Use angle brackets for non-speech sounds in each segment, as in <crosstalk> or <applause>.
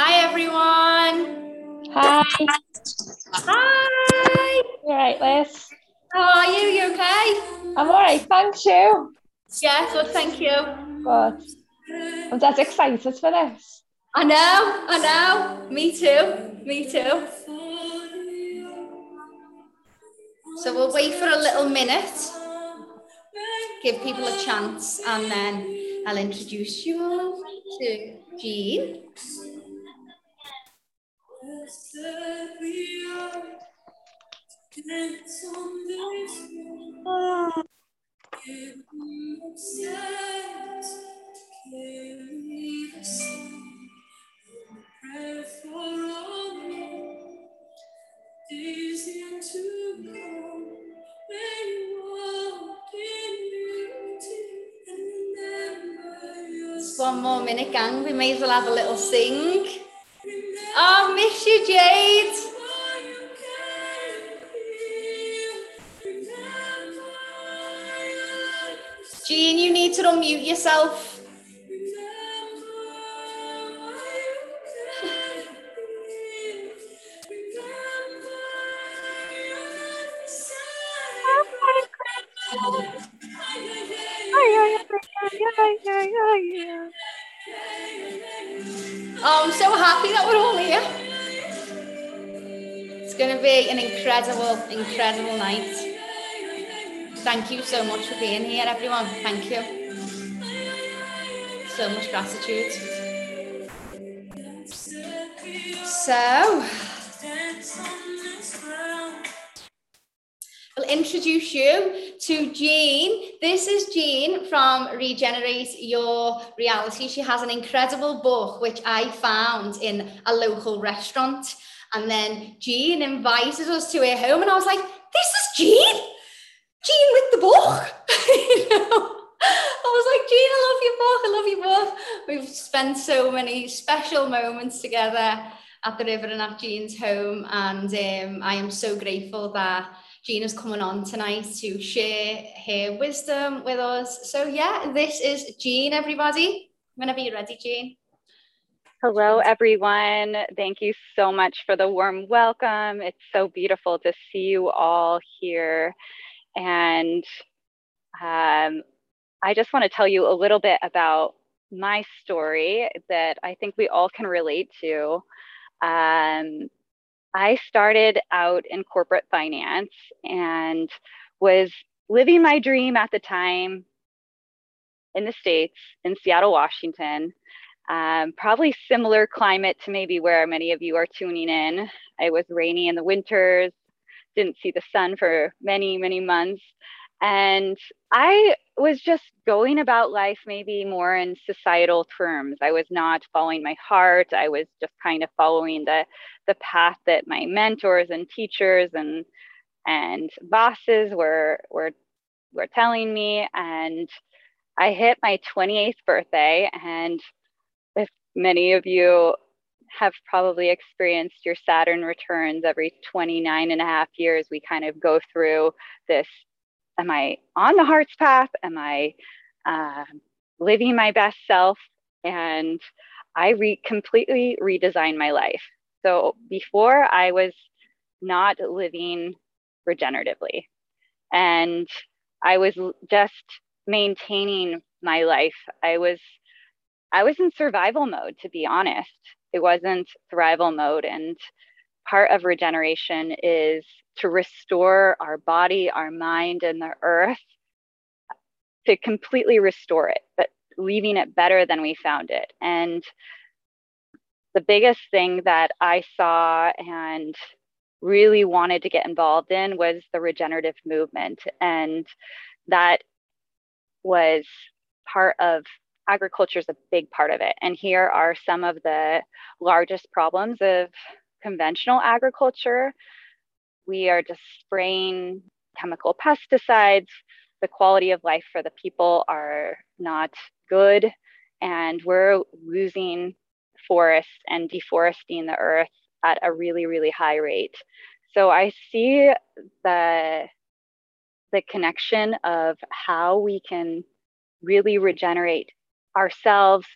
Hi, everyone. Hi. Hi. You right, Liz? How are you? You okay? I'm all right, thank you. Yeah, good, thank you. Good. I'm dead excited for this. I know, I know. Me too. Me too. So we'll wait for a little minute, give people a chance, and then I'll introduce you all to Jean. One more minute, gang. We may as well have a little sing. Oh, miss you, Jade. Jean, you need to unmute yourself. I'm so happy that we're all here. It's going to be an incredible, incredible night. Thank you so much for being here, everyone. Thank you. So much gratitude. So, I'll introduce you to Jean. This is Jean from Regenerate Your Reality. She has an incredible book which I found in a local restaurant. And then Jean invited us to her home, and I was like, This is Jean, Jean with the book. <laughs> you know? I was like, Jean, I love your book. I love your book. We've spent so many special moments together at the river and at Jean's home. And um, I am so grateful that Gina's coming on tonight to share her wisdom with us. So, yeah, this is Jean, everybody. Whenever you're ready, Jean. Hello, everyone. Thank you so much for the warm welcome. It's so beautiful to see you all here. And um, I just want to tell you a little bit about my story that I think we all can relate to. Um, I started out in corporate finance and was living my dream at the time in the States, in Seattle, Washington. Um, probably similar climate to maybe where many of you are tuning in. It was rainy in the winters, didn't see the sun for many, many months. And I was just going about life maybe more in societal terms. I was not following my heart. I was just kind of following the, the path that my mentors and teachers and and bosses were were were telling me. And I hit my 28th birthday. And if many of you have probably experienced your Saturn returns every 29 and a half years, we kind of go through this am I on the heart's path? Am I uh, living my best self? And I re- completely redesigned my life. So before I was not living regeneratively, and I was just maintaining my life. I was I was in survival mode, to be honest. It wasn't thrival mode. And part of regeneration is to restore our body, our mind, and the earth, to completely restore it, but leaving it better than we found it. And the biggest thing that I saw and really wanted to get involved in was the regenerative movement. And that was part of agriculture is a big part of it. And here are some of the largest problems of conventional agriculture we are just spraying chemical pesticides. The quality of life for the people are not good. And we're losing forests and deforesting the earth at a really, really high rate. So I see the, the connection of how we can really regenerate ourselves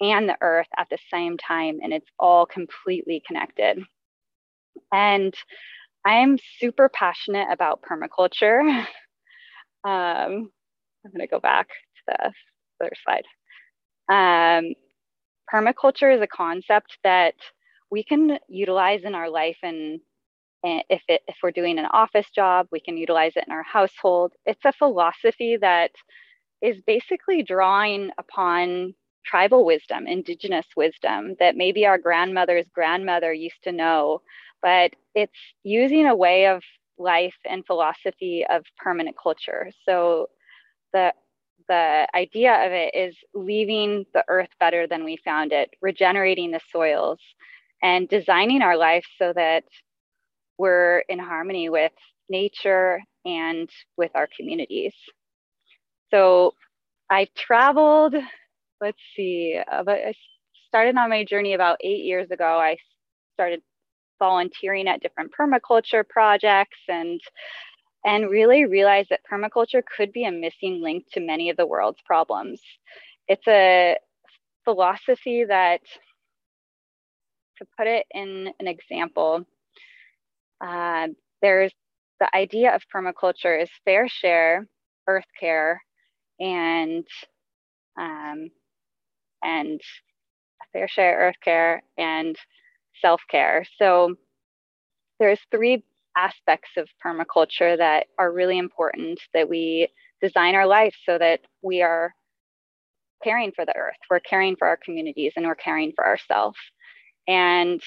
and the earth at the same time, and it's all completely connected. And I'm super passionate about permaculture. <laughs> um, I'm going to go back to the other slide. Um, permaculture is a concept that we can utilize in our life and if, it, if we're doing an office job, we can utilize it in our household. It's a philosophy that is basically drawing upon tribal wisdom, indigenous wisdom that maybe our grandmother's grandmother used to know, but it's using a way of life and philosophy of permanent culture. So the the idea of it is leaving the earth better than we found it, regenerating the soils, and designing our life so that we're in harmony with nature and with our communities. So I've traveled, let's see, uh, but I started on my journey about eight years ago. I started volunteering at different permaculture projects and and really realized that permaculture could be a missing link to many of the world's problems. It's a philosophy that, to put it in an example, uh, there's the idea of permaculture is fair share, earth care, and um, and fair share, earth care, and self care. So there's three aspects of permaculture that are really important that we design our life so that we are caring for the earth, we're caring for our communities, and we're caring for ourselves. And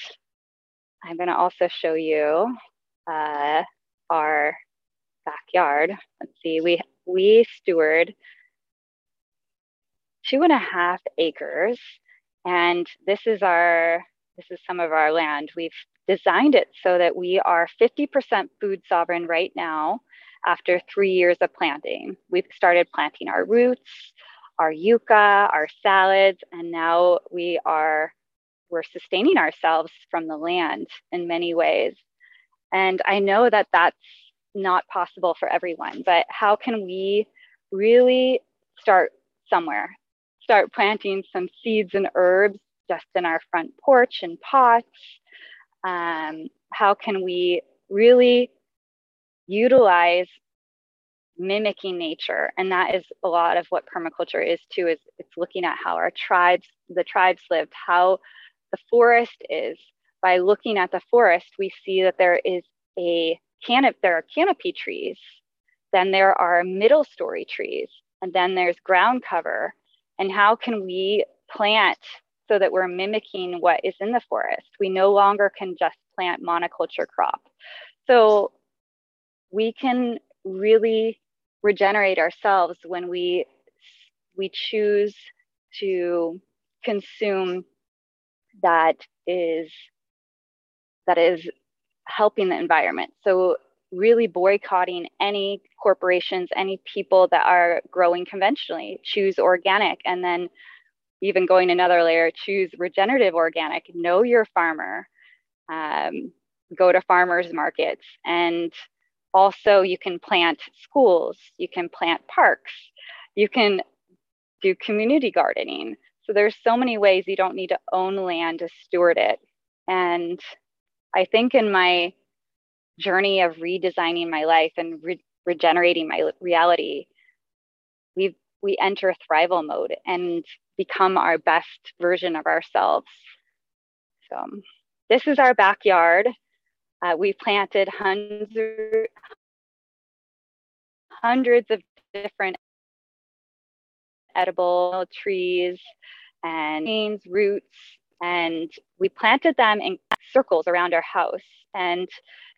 I'm going to also show you uh, our backyard. Let's see, we we steward two and a half acres, and this is our this is some of our land. We've designed it so that we are 50% food sovereign right now after three years of planting. We've started planting our roots, our yucca, our salads, and now we are we're sustaining ourselves from the land in many ways. And I know that that's not possible for everyone, but how can we really start somewhere? Start planting some seeds and herbs just in our front porch and pots. Um, how can we really utilize mimicking nature and that is a lot of what permaculture is too is it's looking at how our tribes the tribes lived how the forest is by looking at the forest, we see that there is a canopy, there are canopy trees, then there are middle story trees, and then there's ground cover. And how can we plant so that we're mimicking what is in the forest? We no longer can just plant monoculture crop. So we can really regenerate ourselves when we we choose to consume that is that is helping the environment. So really boycotting any corporations, any people that are growing conventionally, choose organic and then even going another layer, choose regenerative organic, know your farmer, um, go to farmers markets. And also you can plant schools, you can plant parks, you can do community gardening. So there's so many ways you don't need to own land to steward it. And I think in my journey of redesigning my life and re- regenerating my reality, we we enter thrival mode and become our best version of ourselves. So this is our backyard. Uh, we planted hundreds hundreds of different edible trees and roots and we planted them in circles around our house. And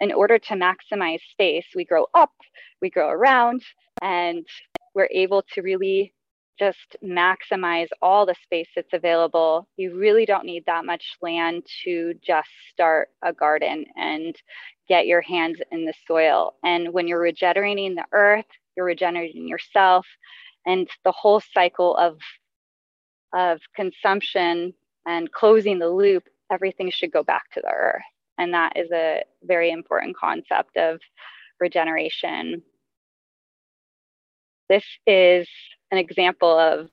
in order to maximize space, we grow up, we grow around, and we're able to really just maximize all the space that's available. You really don't need that much land to just start a garden and get your hands in the soil. And when you're regenerating the earth, you're regenerating yourself, and the whole cycle of of consumption and closing the loop, everything should go back to the earth. And that is a very important concept of regeneration. This is an example of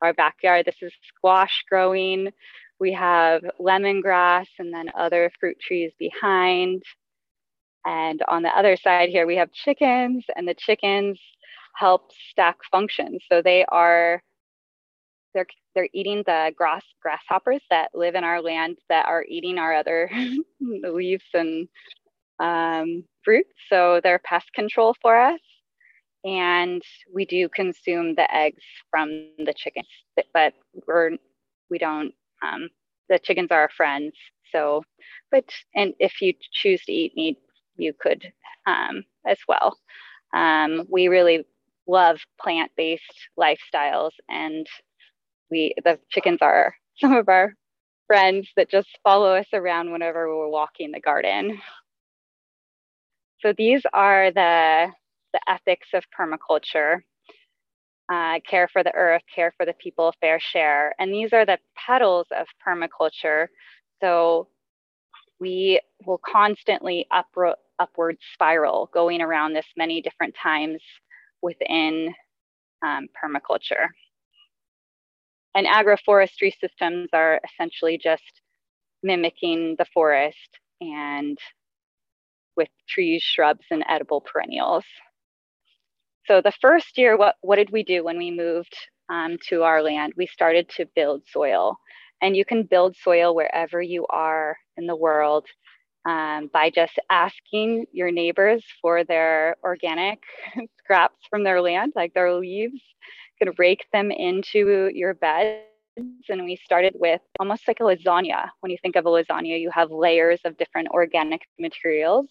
our backyard. This is squash growing. We have lemongrass and then other fruit trees behind. And on the other side here, we have chickens, and the chickens help stack functions. So they are they're they're eating the grass grasshoppers that live in our land that are eating our other <laughs> leaves and um, fruits. So they're pest control for us. And we do consume the eggs from the chickens, but we're we don't. Um, the chickens are our friends. So, but and if you choose to eat meat, you could um, as well. Um, we really love plant-based lifestyles and we the chickens are <laughs> some of our friends that just follow us around whenever we're walking the garden. So these are the, the ethics of permaculture. Uh, care for the earth, care for the people, fair share. And these are the petals of permaculture. So we will constantly upro- upward spiral going around this many different times within um, permaculture. And agroforestry systems are essentially just mimicking the forest and with trees, shrubs, and edible perennials. So the first year, what, what did we do when we moved um, to our land? We started to build soil. And you can build soil wherever you are in the world um, by just asking your neighbors for their organic <laughs> scraps from their land, like their leaves, You could rake them into your beds. And we started with almost like a lasagna. When you think of a lasagna, you have layers of different organic materials.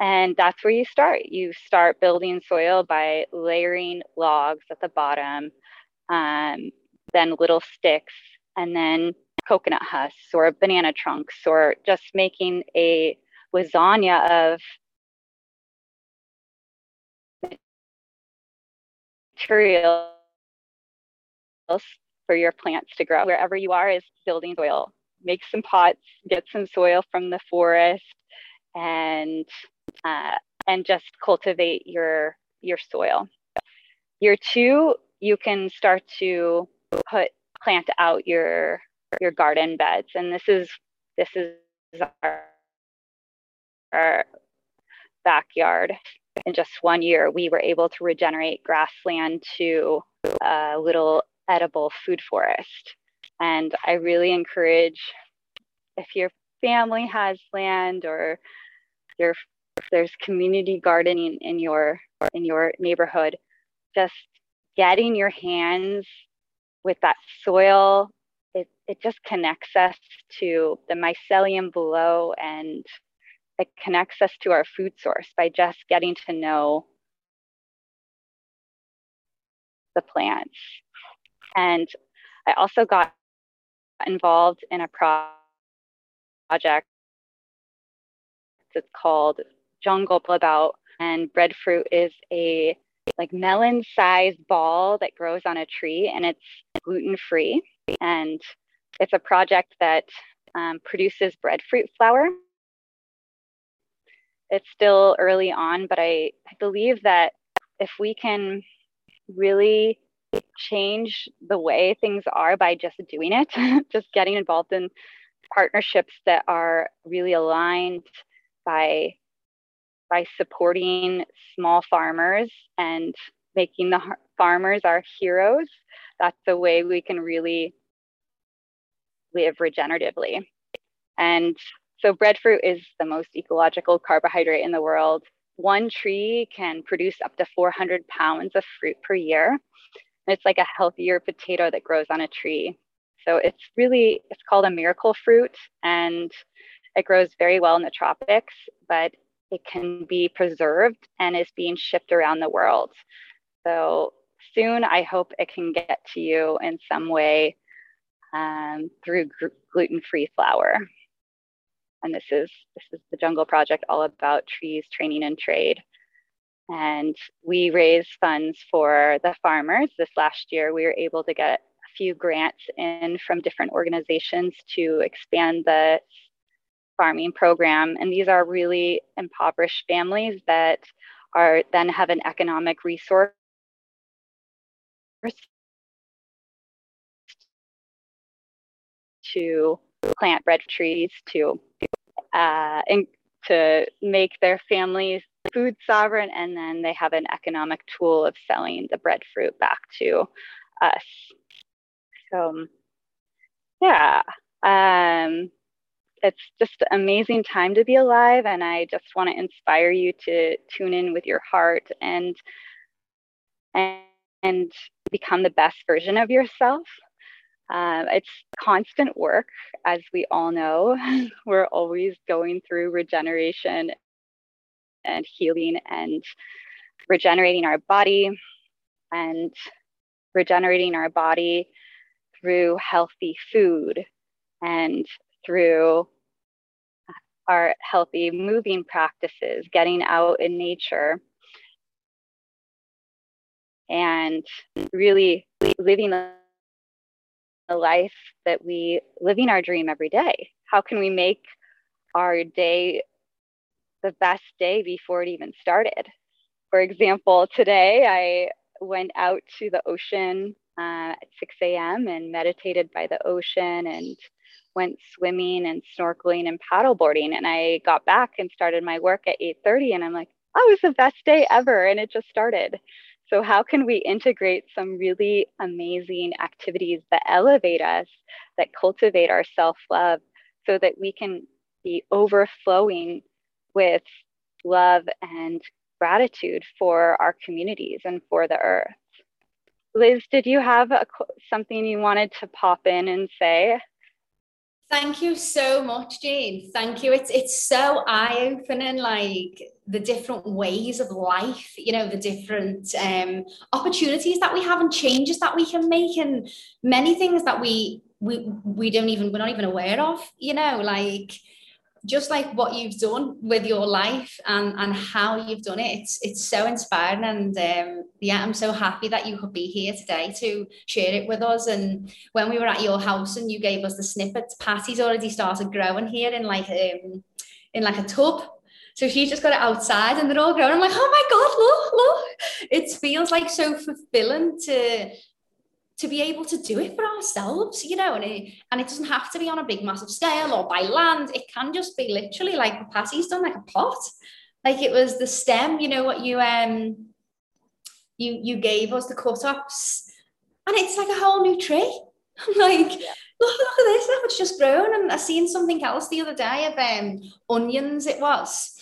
And that's where you start. You start building soil by layering logs at the bottom, um, then little sticks, and then coconut husks or banana trunks, or just making a lasagna of material for your plants to grow. Wherever you are is building soil. Make some pots, get some soil from the forest, and uh, and just cultivate your your soil. Year two, you can start to put plant out your your garden beds, and this is this is our, our backyard. In just one year, we were able to regenerate grassland to a little edible food forest. And I really encourage if your family has land or your there's community gardening in your in your neighborhood, just getting your hands with that soil, it, it just connects us to the mycelium below and it connects us to our food source by just getting to know the plants. And I also got involved in a project that's called Jungle About, and breadfruit is a like melon sized ball that grows on a tree and it's gluten free. And it's a project that um, produces breadfruit flour. It's still early on, but I, I believe that if we can really change the way things are by just doing it, <laughs> just getting involved in partnerships that are really aligned by by supporting small farmers and making the farmers our heroes. That's the way we can really live regeneratively. And so breadfruit is the most ecological carbohydrate in the world. One tree can produce up to 400 pounds of fruit per year. It's like a healthier potato that grows on a tree. So it's really, it's called a miracle fruit and it grows very well in the tropics, but it can be preserved and is being shipped around the world. So soon I hope it can get to you in some way um, through gluten-free flour. And this is this is the Jungle Project all about trees, training, and trade. And we raised funds for the farmers. This last year, we were able to get a few grants in from different organizations to expand the farming program. And these are really impoverished families that are then have an economic resource to plant bread trees to uh, and to make their families food sovereign and then they have an economic tool of selling the breadfruit back to us so yeah um, it's just an amazing time to be alive and i just want to inspire you to tune in with your heart and and, and become the best version of yourself. Um, it's constant work as we all know. <laughs> We're always going through regeneration and healing and regenerating our body and regenerating our body through healthy food and through our healthy moving practices, getting out in nature, and really living the life that we living our dream every day. How can we make our day the best day before it even started? For example, today I went out to the ocean uh, at 6 a.m. and meditated by the ocean and went swimming and snorkeling and paddleboarding and i got back and started my work at 8.30 and i'm like oh it was the best day ever and it just started. So how can we integrate some really amazing activities that elevate us that cultivate our self-love so that we can be overflowing with love and gratitude for our communities and for the earth? Liz did you have a, something you wanted to pop in and say Thank you so much, Jane. Thank you. It's it's so eye-opening, like the different ways of life, you know, the different um, opportunities that we have and changes that we can make, and many things that we we we don't even we're not even aware of, you know, like just like what you've done with your life and and how you've done it it's it's so inspiring. And um, yeah i'm so happy that you could be here today to share it with us. And when we were at your house and you gave us the snippets patty's already started growing here in like um in like a tub. So she just got it outside and they're all growing. I'm like oh my god look look. It feels like so fulfilling to to be able to do it for ourselves, you know, and it, and it doesn't have to be on a big, massive scale or by land. It can just be literally like Patty's done, like a pot. Like it was the stem, you know, what you um you you gave us the cut-ups, and it's like a whole new tree. <laughs> I'm like, <laughs> look, look at this, look, it's just grown. And I seen something else the other day of um onions, it was.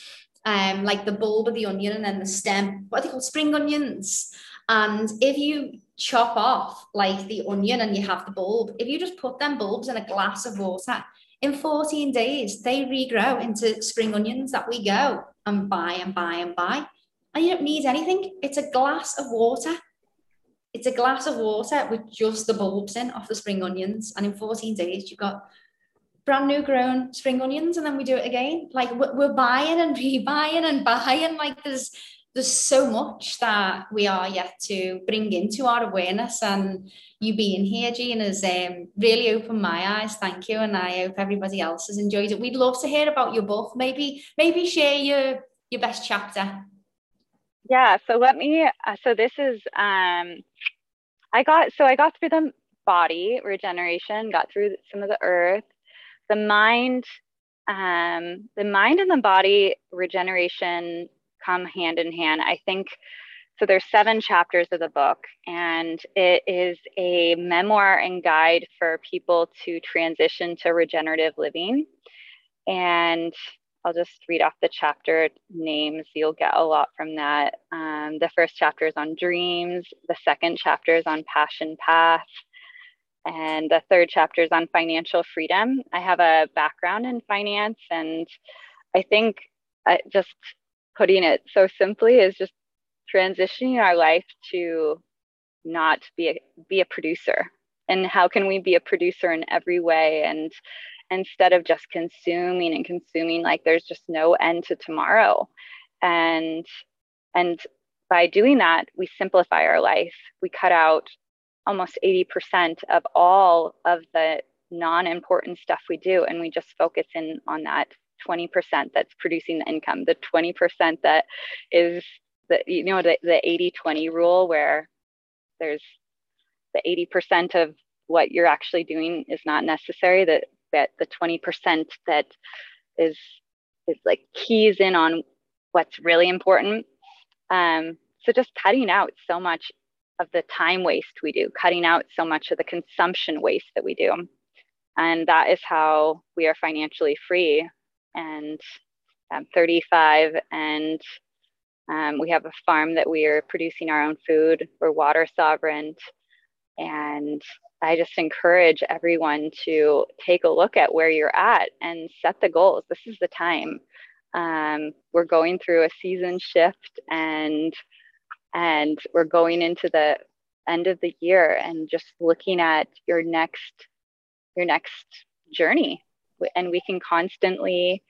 Um, like the bulb of the onion and then the stem, what are they called? Spring onions. And if you chop off like the onion and you have the bulb, if you just put them bulbs in a glass of water, in 14 days, they regrow into spring onions that we go and buy and buy and buy. And you don't need anything. It's a glass of water. It's a glass of water with just the bulbs in off the spring onions. And in 14 days, you've got brand new grown spring onions. And then we do it again. Like we're buying and <laughs> rebuying and buying. Like there's there's so much that we are yet to bring into our awareness and you being here Jean has um, really opened my eyes. Thank you and I hope everybody else has enjoyed it. We'd love to hear about your book. Maybe maybe share your your best chapter. Yeah so let me uh, so this is um I got so I got through the body regeneration got through some of the earth. The mind um the mind and the body regeneration come hand in hand. I think so there's seven chapters of the book and it is a memoir and guide for people to transition to regenerative living. And I'll just read off the chapter names. You'll get a lot from that. Um, the first chapter is on dreams. The second chapter is on passion path. And the third chapter is on financial freedom. I have a background in finance, and I think I just putting it so simply is just transitioning our life to not be a, be a producer. And how can we be a producer in every way? And instead of just consuming and consuming like there's just no end to tomorrow. And and by doing that we simplify our life. We cut out almost 80% of all of the non-important stuff we do and we just focus in on that 20% that's producing the income, the 20% that is the, you know, the, the 80 20 rule where there's the 80% of what you're actually doing is not necessary that that the 20% that is is like keys in on what's really important. Um, so just cutting out so much of the time waste we do cutting out so much of the consumption waste that we do. And that is how we are financially free and I'm 35 and um, we have a farm that we are producing our own food. We're water sovereign. And I just encourage everyone to take a look at where you're at and set the goals. This is the time. Um, we're going through a season shift and and we're going into the end of the year and just looking at your next your next journey and we can constantly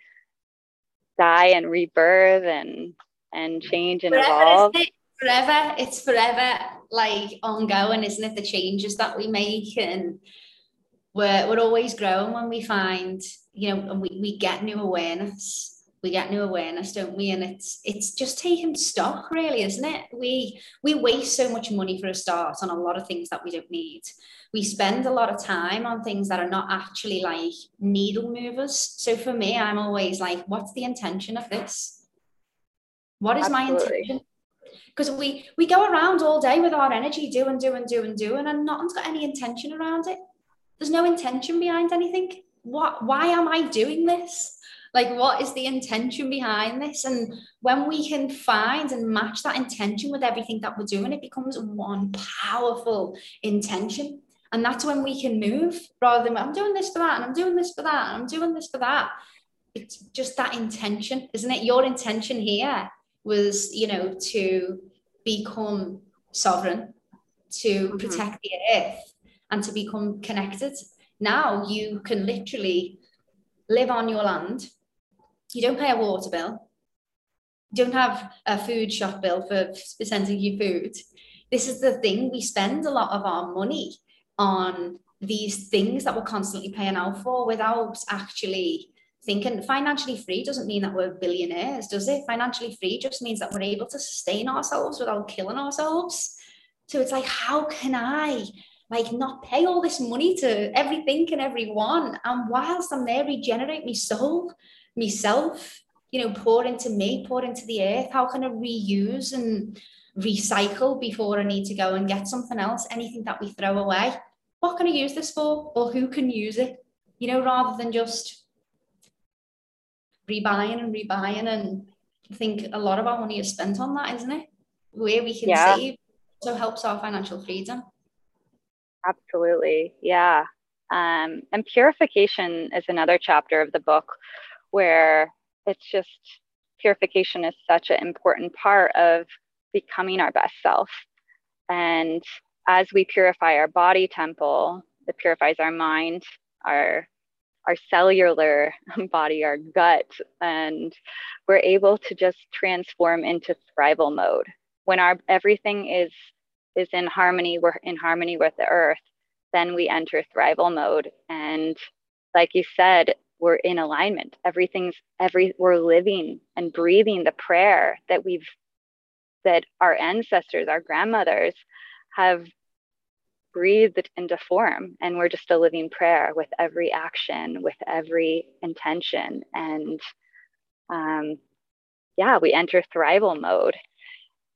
die and rebirth and and change and forever, evolve. It? Forever, it's forever like ongoing, isn't it? The changes that we make and we're, we're always growing when we find, you know, and we, we get new awareness. We get new awareness, don't we? And it's it's just taking stock, really, isn't it? We we waste so much money for a start on a lot of things that we don't need. We spend a lot of time on things that are not actually like needle movers. So for me, I'm always like, what's the intention of this? What is Absolutely. my intention? Because we we go around all day with our energy doing, doing, doing, doing, and do, and no one's got any intention around it. There's no intention behind anything. What why am I doing this? Like what is the intention behind this? And when we can find and match that intention with everything that we're doing, it becomes one powerful intention. And that's when we can move rather than I'm doing this for that and I'm doing this for that and I'm doing this for that. It's just that intention, isn't it? Your intention here was, you know, to become sovereign, to mm-hmm. protect the earth, and to become connected. Now you can literally live on your land. You don't pay a water bill. You don't have a food shop bill for sending your food. This is the thing. We spend a lot of our money on these things that we're constantly paying out for without actually thinking financially free doesn't mean that we're billionaires, does it? Financially free just means that we're able to sustain ourselves without killing ourselves. So it's like, how can I like not pay all this money to everything and everyone? And whilst I'm there, regenerate my soul, myself, you know, pour into me, pour into the earth. How can I reuse and recycle before I need to go and get something else? Anything that we throw away. What can I use this for? Or who can use it? You know, rather than just rebuying and rebuying and I think a lot of our money is spent on that, isn't it? Where we can yeah. save so helps our financial freedom. Absolutely. Yeah. Um, and purification is another chapter of the book where it's just purification is such an important part of becoming our best self. And as we purify our body temple, it purifies our mind, our our cellular <laughs> body, our gut, and we're able to just transform into thrival mode. When our everything is is in harmony, we're in harmony with the earth, then we enter thrival mode. And like you said, we're in alignment. Everything's every we're living and breathing the prayer that we've that our ancestors, our grandmothers have breathed into form. And we're just a living prayer with every action with every intention. And um, yeah we enter thrival mode.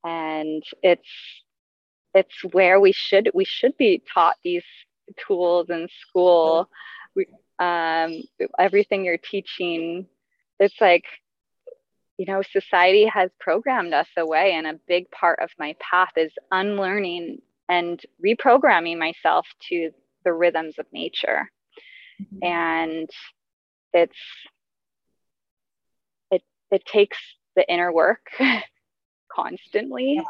And it's it's where we should we should be taught these tools in school. We, um, everything you're teaching it's like you know society has programmed us away and a big part of my path is unlearning and reprogramming myself to the rhythms of nature. Mm-hmm. And it's it it takes the inner work <laughs> constantly. Yeah.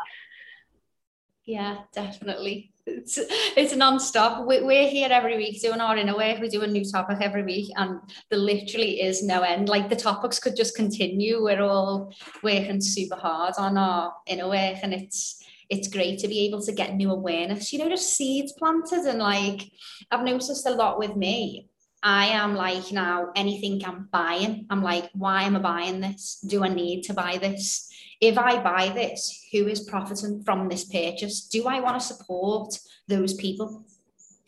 Yeah, definitely. It's it's non-stop. We, we're here every week doing our inner work. We do a new topic every week, and there literally is no end. Like the topics could just continue. We're all working super hard on our inner work, and it's it's great to be able to get new awareness, you know, just seeds planted. And like, I've noticed a lot with me. I am like now anything I'm buying, I'm like, why am I buying this? Do I need to buy this? If I buy this, who is profiting from this purchase? Do I want to support those people?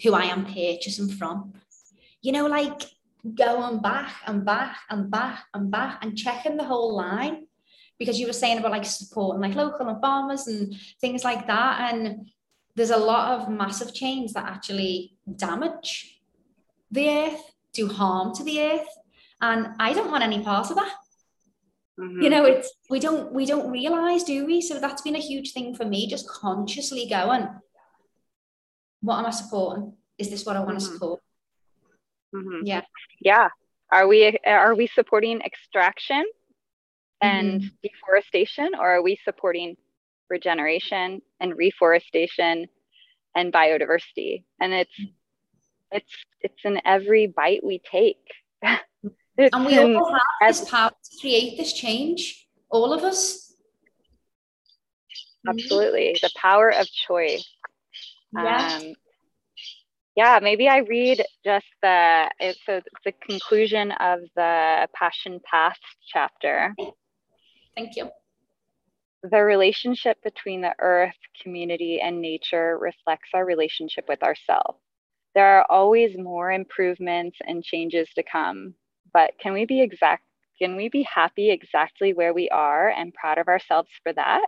who I am purchasing from. You know, like going back and back and back and back and checking the whole line because you were saying about like supporting like local and farmers and things like that. And there's a lot of massive chains that actually damage the earth, do harm to the earth. And I don't want any part of that. Mm-hmm. You know, it's we don't we don't realize, do we? So that's been a huge thing for me, just consciously going, what am I supporting? Is this what I want to mm-hmm. support? Mm-hmm. Yeah. Yeah. Are we are we supporting extraction and mm-hmm. deforestation, or are we supporting regeneration and reforestation and biodiversity? And it's it's it's in every bite we take. <laughs> and we all have this power to create this change, all of us. Absolutely, the power of choice. Yeah. Um, yeah, maybe I read just the so the conclusion of the Passion Path chapter. Thank you. The relationship between the earth, community, and nature reflects our relationship with ourselves. There are always more improvements and changes to come, but can we be exact? Can we be happy exactly where we are and proud of ourselves for that?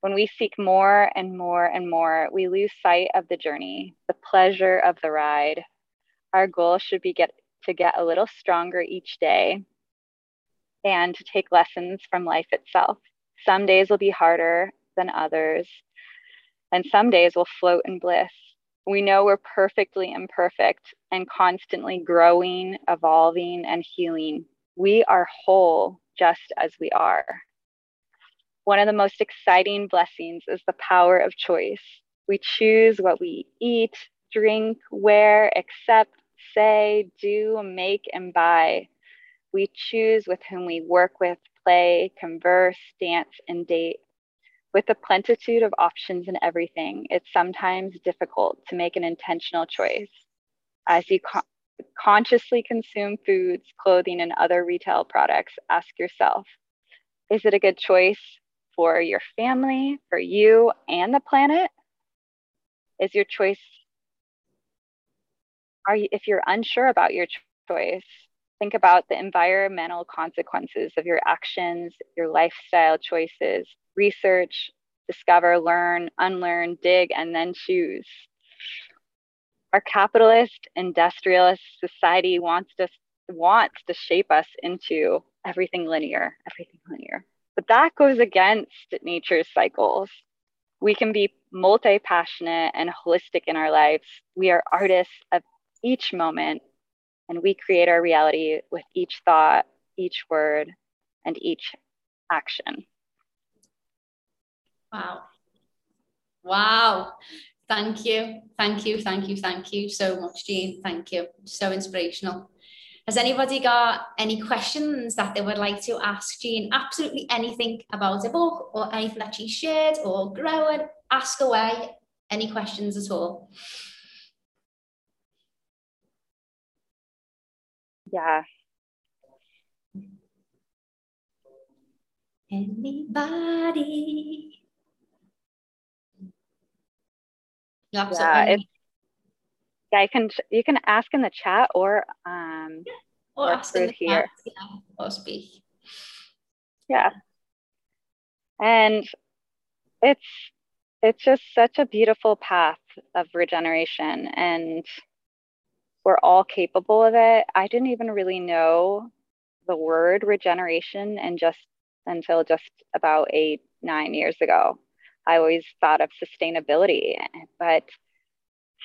When we seek more and more and more, we lose sight of the journey, the pleasure of the ride. Our goal should be get to get a little stronger each day and to take lessons from life itself. Some days will be harder than others, and some days will float in bliss. We know we're perfectly imperfect and constantly growing, evolving, and healing. We are whole just as we are. One of the most exciting blessings is the power of choice. We choose what we eat, drink, wear, accept, say, do, make, and buy. We choose with whom we work with, play, converse, dance, and date. With the plenitude of options in everything, it's sometimes difficult to make an intentional choice. As you co- consciously consume foods, clothing, and other retail products, ask yourself is it a good choice for your family, for you and the planet? Is your choice, are you, if you're unsure about your choice, think about the environmental consequences of your actions, your lifestyle choices, research, discover, learn, unlearn, dig, and then choose. Our capitalist, industrialist society wants to wants to shape us into everything linear, everything linear. But that goes against nature's cycles. We can be multi passionate and holistic in our lives. We are artists of each moment, and we create our reality with each thought, each word, and each action. Wow. Wow. Thank you. Thank you. Thank you. Thank you so much, Jean. Thank you. So inspirational. Has anybody got any questions that they would like to ask Jean? Absolutely anything about a book or anything that she shared or growing, ask away. Any questions at all? Yeah. Anybody? Yeah, it's yeah, you can you can ask in the chat or um or, or ask in the here. Chat, yeah, or speak. Yeah. And it's it's just such a beautiful path of regeneration and we're all capable of it. I didn't even really know the word regeneration and just until just about eight, nine years ago. I always thought of sustainability, but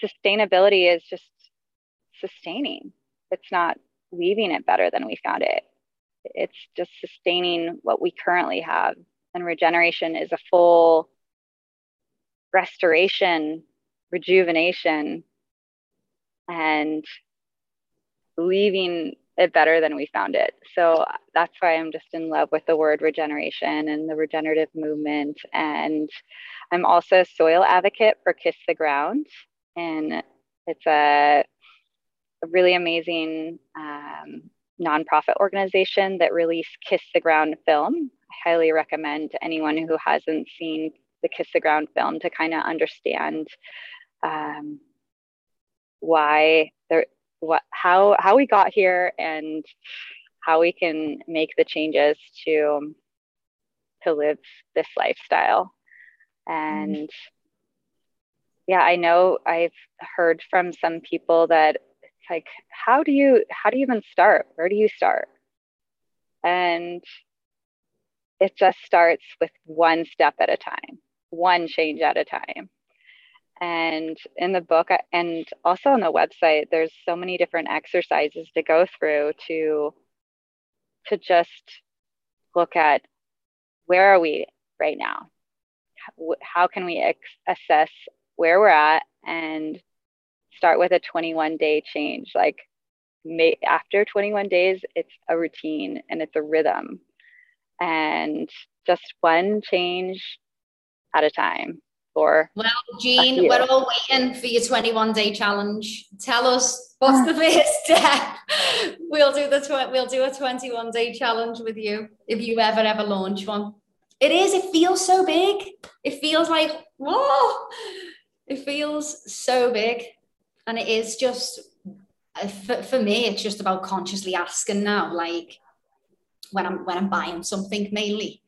sustainability is just sustaining. It's not leaving it better than we found it. It's just sustaining what we currently have. And regeneration is a full restoration, rejuvenation, and leaving it better than we found it. So that's why I'm just in love with the word regeneration and the regenerative movement. And I'm also a soil advocate for Kiss the Ground and it's a, a really amazing um, nonprofit organization that released Kiss the Ground film. I highly recommend anyone who hasn't seen the Kiss the Ground film to kind of understand um, why there what how how we got here and how we can make the changes to to live this lifestyle. And mm-hmm. yeah i know i've heard from some people that it's like how do you how do you even start? Where do you start? And it just starts with one step at a time one change at a time and in the book and also on the website there's so many different exercises to go through to to just look at where are we right now? How can we ex- assess where we're at and start with a 21 day change? Like may, after 21 days it's a routine and it's a rhythm. And just one change at a time for well jean we're all waiting for your 21 day challenge. Tell us what's the first <laughs> step. We'll do the tw- we'll do a 21 day challenge with you if you ever ever launch one. It is it feels so big. It feels like whoa. It feels so big. And it is just uh, for, for me it's just about consciously asking now like when i'm when i'm buying something mainly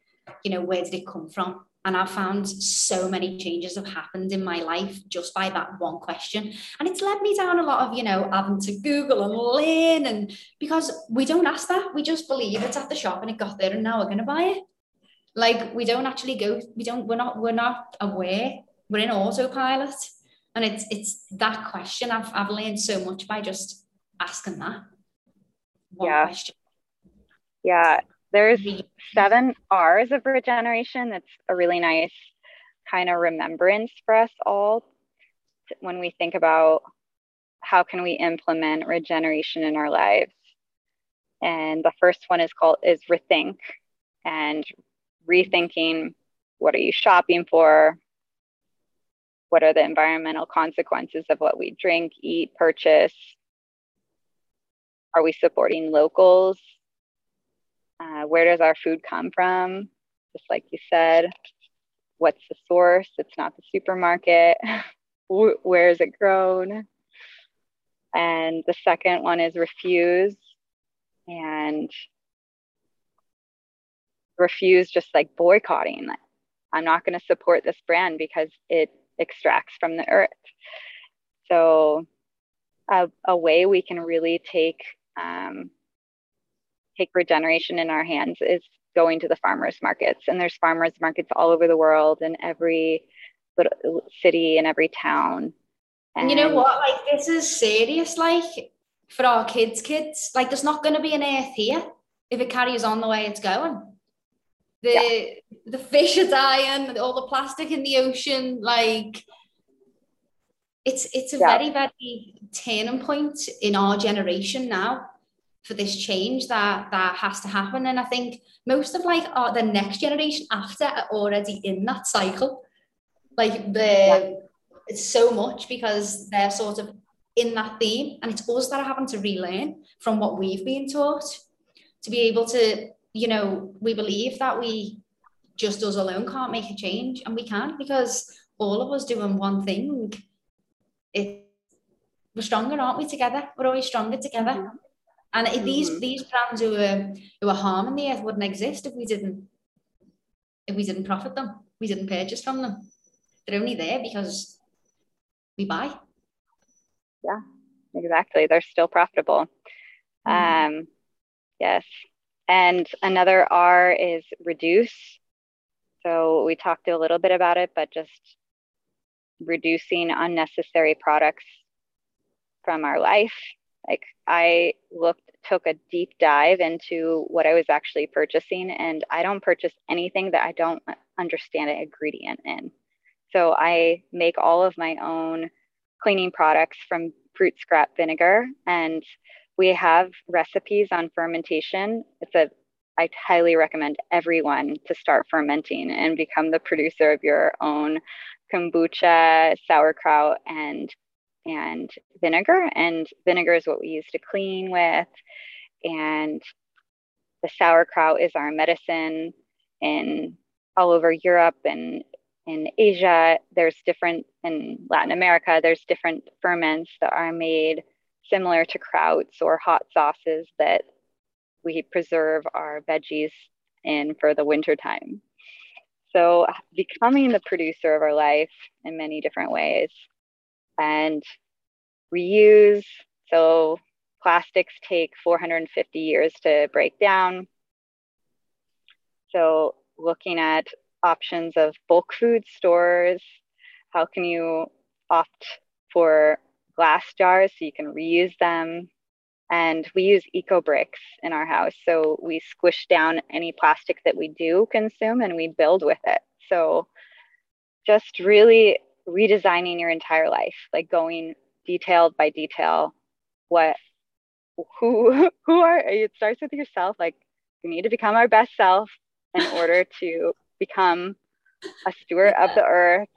you know where did it come from and I've found so many changes have happened in my life just by that one question. And it's led me down a lot of, you know, having to Google and learn. And because we don't ask that, we just believe it's at the shop and it got there and now we're going to buy it. Like we don't actually go, we don't, we're not, we're not aware. We're in autopilot. And it's it's that question. I've I've learned so much by just asking that. yeah. Question. Yeah. There's seven R's of regeneration. That's a really nice kind of remembrance for us all when we think about how can we implement regeneration in our lives. And the first one is called is rethink and rethinking what are you shopping for? What are the environmental consequences of what we drink, eat, purchase? Are we supporting locals? Uh, where does our food come from? Just like you said, what's the source? It's not the supermarket. <laughs> where is it grown? And the second one is refuse. And refuse just like boycotting. I'm not going to support this brand because it extracts from the earth. So, a, a way we can really take um, take regeneration in our hands is going to the farmers markets. And there's farmers markets all over the world in every little city and every town. And you know what? Like this is serious. Like for our kids' kids, like there's not going to be an earth here if it carries on the way it's going the yeah. the fish are dying, all the plastic in the ocean, like it's it's a yeah. very very turning point in our generation now for this change that that has to happen and i think most of like our, the next generation after are already in that cycle like the yeah. it's so much because they're sort of in that theme and it's us that are having to relearn from what we've been taught to be able to you know, we believe that we just us alone can't make a change, and we can because all of us doing one thing, it we're stronger, aren't we? Together, we're always stronger together. Mm-hmm. And mm-hmm. these these brands who are who are harming the earth wouldn't exist if we didn't if we didn't profit them, we didn't purchase from them. They're only there because we buy. Yeah, exactly. They're still profitable. Mm-hmm. Um, yes, and another R is reduce. So we talked a little bit about it, but just reducing unnecessary products from our life. Like I looked, took a deep dive into what I was actually purchasing, and I don't purchase anything that I don't understand an ingredient in. So I make all of my own cleaning products from fruit scrap vinegar and we have recipes on fermentation. It's a I highly recommend everyone to start fermenting and become the producer of your own kombucha, sauerkraut, and and vinegar. And vinegar is what we use to clean with. And the sauerkraut is our medicine in all over Europe and in Asia, there's different, in Latin America, there's different ferments that are made similar to krauts or hot sauces that we preserve our veggies in for the winter time. So, becoming the producer of our life in many different ways and reuse. So, plastics take 450 years to break down. So, looking at options of bulk food stores, how can you opt for glass jars so you can reuse them? And we use eco bricks in our house. So we squish down any plastic that we do consume and we build with it. So just really redesigning your entire life, like going detailed by detail, what who <laughs> who are it starts with yourself. Like we need to become our best self in <laughs> order to become a steward of the earth,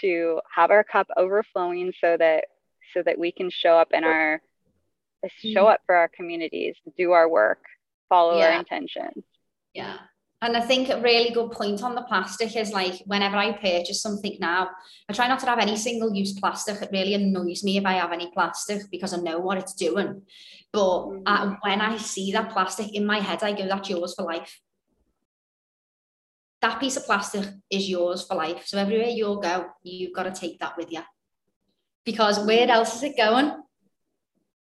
to have our cup overflowing so that so that we can show up in our show mm-hmm. up for our communities, do our work, follow yeah. our intentions. Yeah. And I think a really good point on the plastic is like whenever I purchase something now, I try not to have any single use plastic. It really annoys me if I have any plastic because I know what it's doing. But mm-hmm. uh, when I see that plastic in my head, I go, that's yours for life. That piece of plastic is yours for life. So everywhere you go, you've got to take that with you. Because where else is it going?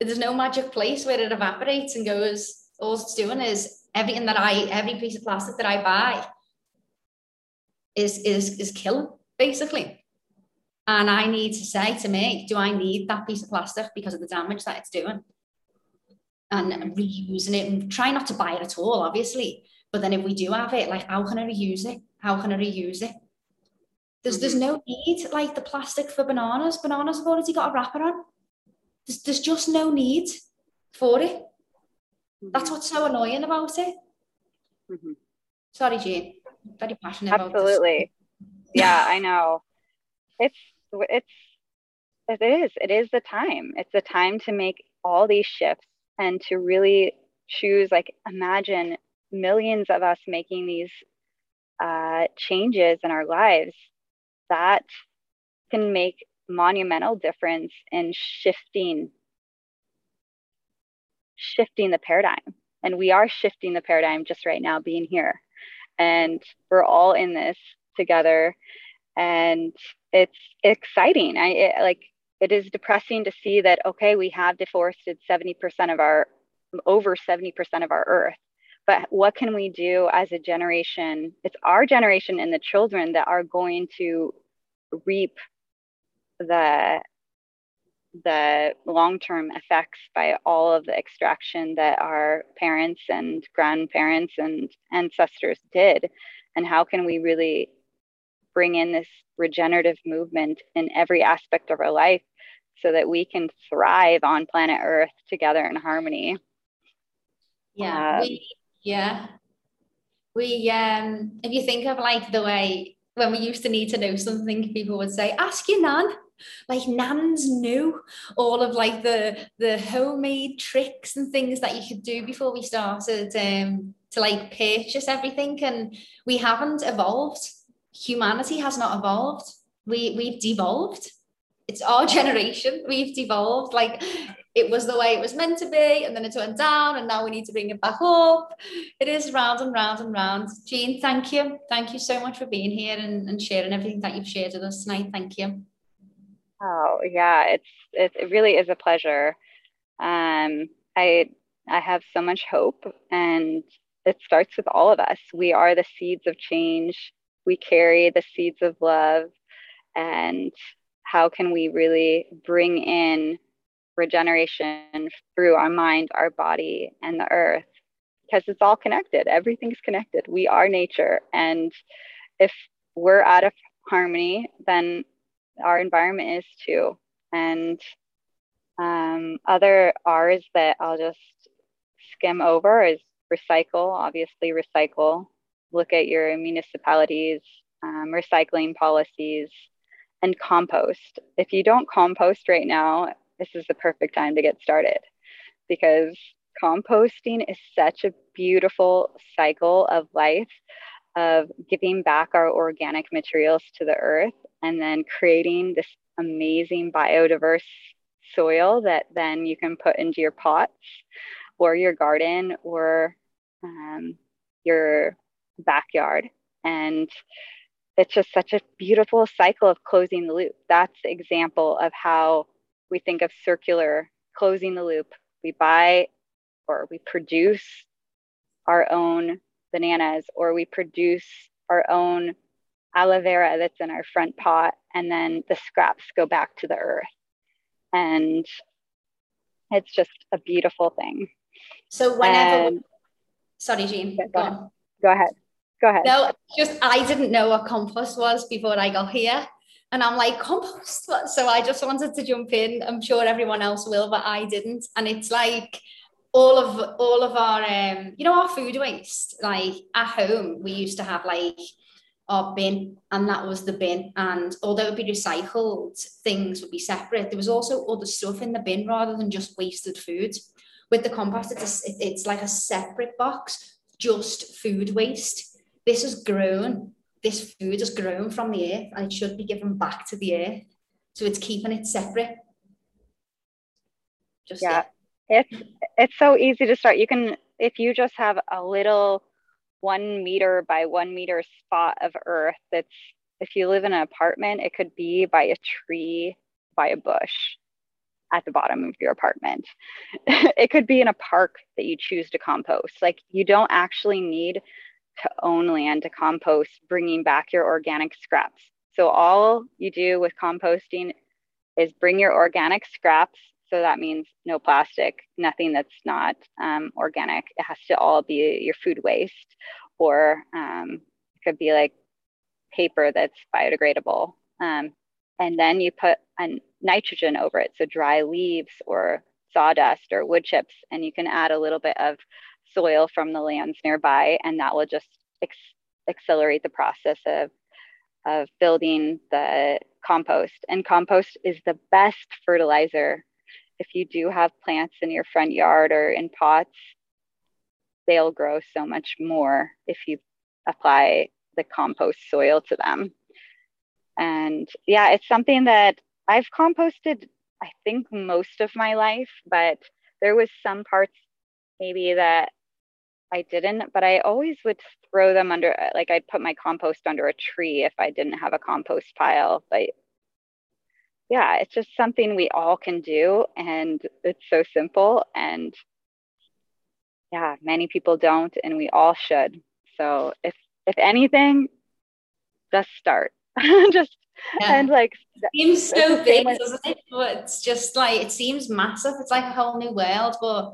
there's no magic place where it evaporates and goes, all it's doing is everything that I, every piece of plastic that I buy is, is, is killing, basically. And I need to say to me, do I need that piece of plastic because of the damage that it's doing? And reusing it and try not to buy it at all, obviously. But then if we do have it, like how can I reuse it? How can I reuse it? There's mm-hmm. there's no need like the plastic for bananas. Bananas have already got a wrapper on. There's, there's just no need for it. That's what's so annoying about it. Mm-hmm. Sorry, Jane. Very passionate about. Absolutely. yeah, I know. It's it's it is. It is the time. It's the time to make all these shifts and to really choose like imagine millions of us making these uh, changes in our lives that can make monumental difference in shifting shifting the paradigm. And we are shifting the paradigm just right now being here. And we're all in this together. And it's exciting. I it, like it is depressing to see that okay we have deforested 70% of our over 70% of our earth. But what can we do as a generation? It's our generation and the children that are going to reap the the long-term effects by all of the extraction that our parents and grandparents and ancestors did. And how can we really bring in this regenerative movement in every aspect of our life so that we can thrive on planet earth together in harmony? Yeah um, we, yeah. We um if you think of like the way when we used to need to know something people would say ask your nan like nans knew all of like the the homemade tricks and things that you could do before we started um, to like purchase everything and we haven't evolved. Humanity has not evolved. We we've devolved. It's our <laughs> generation. We've devolved. Like it was the way it was meant to be and then it went down and now we need to bring it back up. It is round and round and round. Jean thank you. Thank you so much for being here and, and sharing everything that you've shared with us tonight. Thank you Oh yeah, it's it really is a pleasure. Um, I I have so much hope, and it starts with all of us. We are the seeds of change. We carry the seeds of love, and how can we really bring in regeneration through our mind, our body, and the earth? Because it's all connected. Everything's connected. We are nature, and if we're out of harmony, then our environment is too. And um, other R's that I'll just skim over is recycle, obviously, recycle. Look at your municipalities, um, recycling policies, and compost. If you don't compost right now, this is the perfect time to get started because composting is such a beautiful cycle of life of giving back our organic materials to the earth and then creating this amazing biodiverse soil that then you can put into your pots or your garden or um, your backyard. And it's just such a beautiful cycle of closing the loop. That's the example of how we think of circular closing the loop. We buy or we produce our own bananas or we produce our own aloe vera that's in our front pot and then the scraps go back to the earth. And it's just a beautiful thing. So whenever sorry jean go, go, ahead. go ahead. Go ahead. No just i didn't know what compost was before i got here. And i'm like compost? So i just wanted to jump in. I'm sure everyone else will but i didn't. And it's like all of all of our um you know our food waste like at home we used to have like our bin and that was the bin. And although it would be recycled things would be separate there was also other stuff in the bin rather than just wasted food. With the compost it's a, it's like a separate box just food waste. This has grown this food has grown from the earth and it should be given back to the earth. So it's keeping it separate. Just yeah. yeah it's it's so easy to start. You can if you just have a little one meter by one meter spot of earth that's if you live in an apartment, it could be by a tree, by a bush at the bottom of your apartment. <laughs> it could be in a park that you choose to compost. Like you don't actually need to own land to compost, bringing back your organic scraps. So all you do with composting is bring your organic scraps so that means no plastic, nothing that's not um, organic. It has to all be your food waste, or um, it could be like paper that's biodegradable. Um, and then you put a nitrogen over it, so dry leaves or sawdust or wood chips, and you can add a little bit of soil from the lands nearby, and that will just ex- accelerate the process of of building the compost. And compost is the best fertilizer if you do have plants in your front yard or in pots, they'll grow so much more if you apply the compost soil to them. And yeah, it's something that I've composted, I think, most of my life, but there was some parts maybe that I didn't, but I always would throw them under, like I'd put my compost under a tree if I didn't have a compost pile. But yeah, it's just something we all can do. And it's so simple. And yeah, many people don't, and we all should. So if if anything, just start. <laughs> just yeah. and like it seems so big, doesn't it? But it's just like it seems massive. It's like a whole new world. But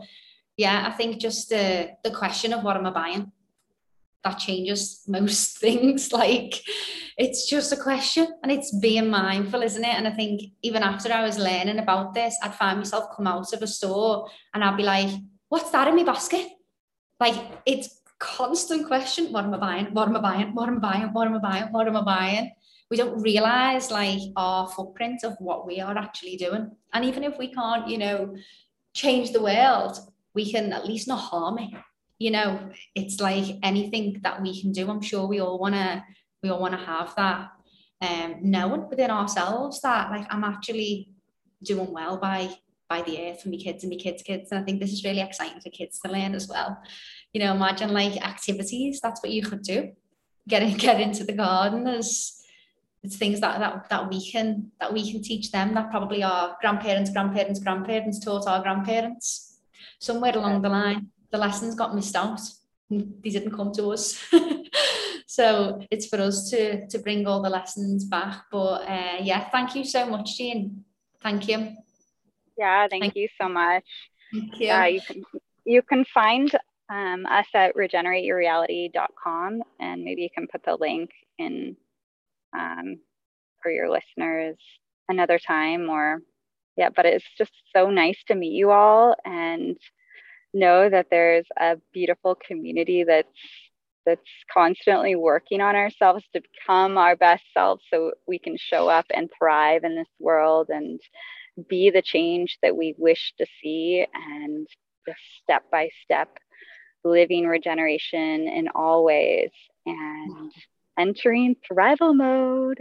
yeah, I think just the the question of what am I buying? That changes most <laughs> things. Like it's just a question and it's being mindful, isn't it? And I think even after I was learning about this, I'd find myself come out of a store and I'd be like, what's that in my basket? Like it's constant question. What am I buying? What am I buying? What am I buying? What am I buying? What am I buying? We don't realize like our footprint of what we are actually doing. And even if we can't, you know, change the world, we can at least not harm it you know it's like anything that we can do. I'm sure we all want to we all want to have that um knowing within ourselves that like i'm actually doing well by by the earth for my kids and my kids kids. And i think this is really exciting for kids to learn as well. You know imagine like activities that's what you could do. Get in, <laughs> get into the garden. There's it's things that, that that we can that we can teach them that probably our grandparents grandparents grandparents taught our grandparents somewhere along the line the lessons got missed out. They didn't come to us. <laughs> so it's for us to to bring all the lessons back. But uh, yeah, thank you so much, Jean. Thank you. Yeah, thank, thank you so much. Thank you. Yeah, you can you can find um, us at regenerateyourreality.com and maybe you can put the link in um, for your listeners another time or yeah but it's just so nice to meet you all and know that there's a beautiful community that's that's constantly working on ourselves to become our best selves so we can show up and thrive in this world and be the change that we wish to see and just step by step living regeneration in all ways and entering thrival mode.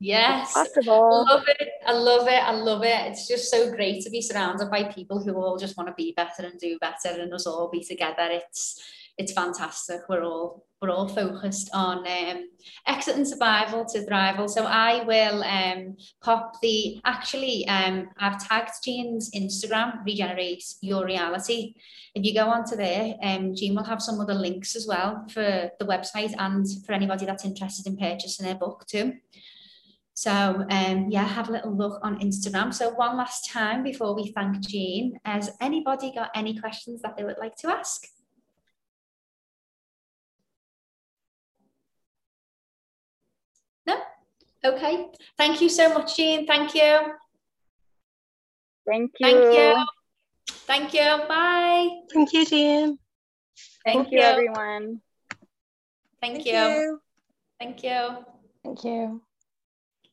Yes, possible. I love it. I love it. I love it. It's just so great to be surrounded by people who all just want to be better and do better and us all be together. It's it's fantastic. We're all we're all focused on um, exit and survival to thrival. So I will um, pop the actually um, I've tagged Jean's Instagram, regenerate your reality. If you go onto there, um, Jean will have some other links as well for the website and for anybody that's interested in purchasing her book too. So um, yeah, have a little look on Instagram. So one last time before we thank Jean, has anybody got any questions that they would like to ask? No? Okay. Thank you so much, Jean. Thank you. Thank you. Thank you. Thank you. Bye. Thank you, Jean. Thank, Thank you, everyone. Thank, Thank you. you. Thank you. Thank you.